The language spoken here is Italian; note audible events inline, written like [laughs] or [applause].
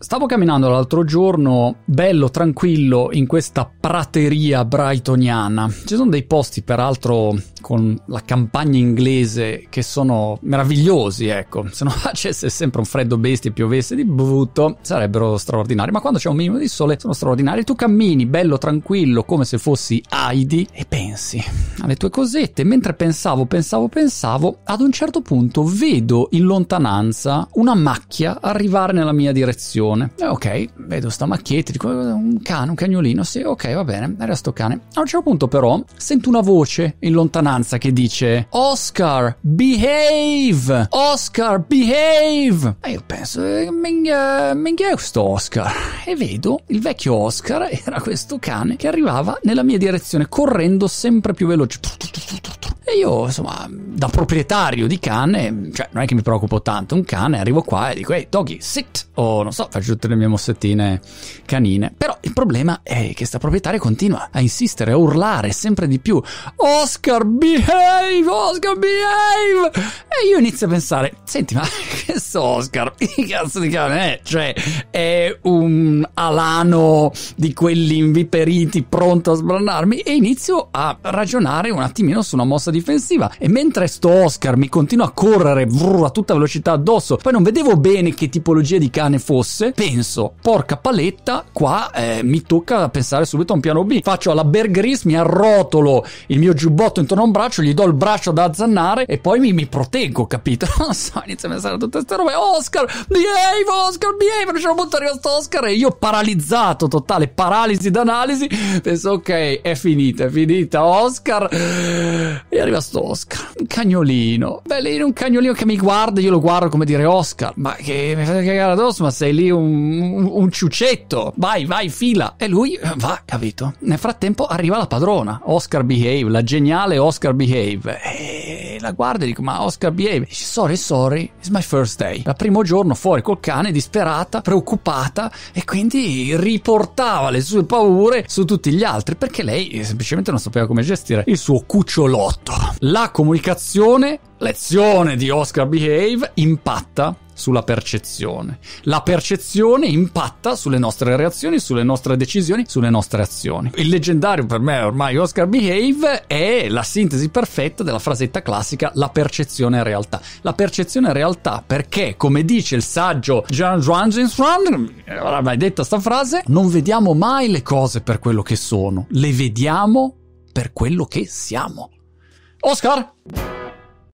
Stavo camminando l'altro giorno, bello, tranquillo, in questa prateria brightoniana. Ci sono dei posti, peraltro, con la campagna inglese che sono meravigliosi, ecco. Se non [laughs] facesse sempre un freddo bestia e piovesse di brutto, sarebbero straordinari. Ma quando c'è un minimo di sole, sono straordinari. Tu cammini, bello, tranquillo, come se fossi Heidi, e pensi alle tue cosette. Mentre pensavo, pensavo, pensavo, ad un certo punto vedo in lontananza una macchia arrivare nella mia direzione stazione. Eh, ok, vedo sta macchietta, dico un cane, un cagnolino, sì, ok, va bene, era sto cane. A un certo punto però sento una voce in lontananza che dice Oscar, behave! Oscar, behave! E io penso, eh, minchia, minchia è questo Oscar? E vedo il vecchio Oscar [laughs] era questo cane che arrivava nella mia direzione correndo sempre più veloce. E io, insomma, da proprietario di cane, cioè non è che mi preoccupo tanto, un cane, arrivo qua e dico, ehi, doggy, sit! O non so, faccio tutte le mie mossettine canine. Però il problema è che questa proprietaria continua a insistere, a urlare sempre di più, Oscar, behave! Oscar, behave! E io inizio a pensare, senti, ma [laughs] che so Oscar? [laughs] Che cazzo di cane è? Cioè, è un alano di quelli inviperiti pronto a sbranarmi? E inizio a ragionare un attimino su una mossa di difensiva e mentre sto Oscar mi continua a correre vrr, a tutta velocità addosso, poi non vedevo bene che tipologia di cane fosse, penso, porca paletta, qua eh, mi tocca pensare subito a un piano B. Faccio alla Bear Grylls, mi arrotolo il mio giubbotto intorno a un braccio, gli do il braccio da azzannare e poi mi, mi proteggo, capito? [laughs] Non so, inizio a pensare a tutte queste robe. Oscar, behave, Oscar, behave, a un certo punto arriva sto Oscar e io paralizzato, totale paralisi d'analisi, penso ok, è finita, è finita, Oscar. E arriva sto Oscar, un cagnolino. Beh, lì un cagnolino che mi guarda, io lo guardo come dire Oscar, ma che mi fai cagare addosso, ma sei lì un, un, un ciuccetto. Vai, vai, fila. E lui va, capito? Nel frattempo arriva la padrona, Oscar Behave, la geniale Oscar Behave. E la guarda e dico, ma Oscar Behave? Dice, sorry, sorry, it's my first day. Il primo giorno fuori col cane, disperata, preoccupata, e quindi riportava le sue paure su tutti gli altri, perché lei semplicemente non sapeva come gestire il suo cucciolotto. La comunicazione, lezione di Oscar Behave, impatta sulla percezione. La percezione impatta sulle nostre reazioni, sulle nostre decisioni, sulle nostre azioni. Il leggendario per me ormai Oscar Behave è la sintesi perfetta della frasetta classica la percezione è realtà. La percezione è realtà perché, come dice il saggio John Ranjin ora mai detta sta frase, non vediamo mai le cose per quello che sono, le vediamo per quello che siamo. Oscar!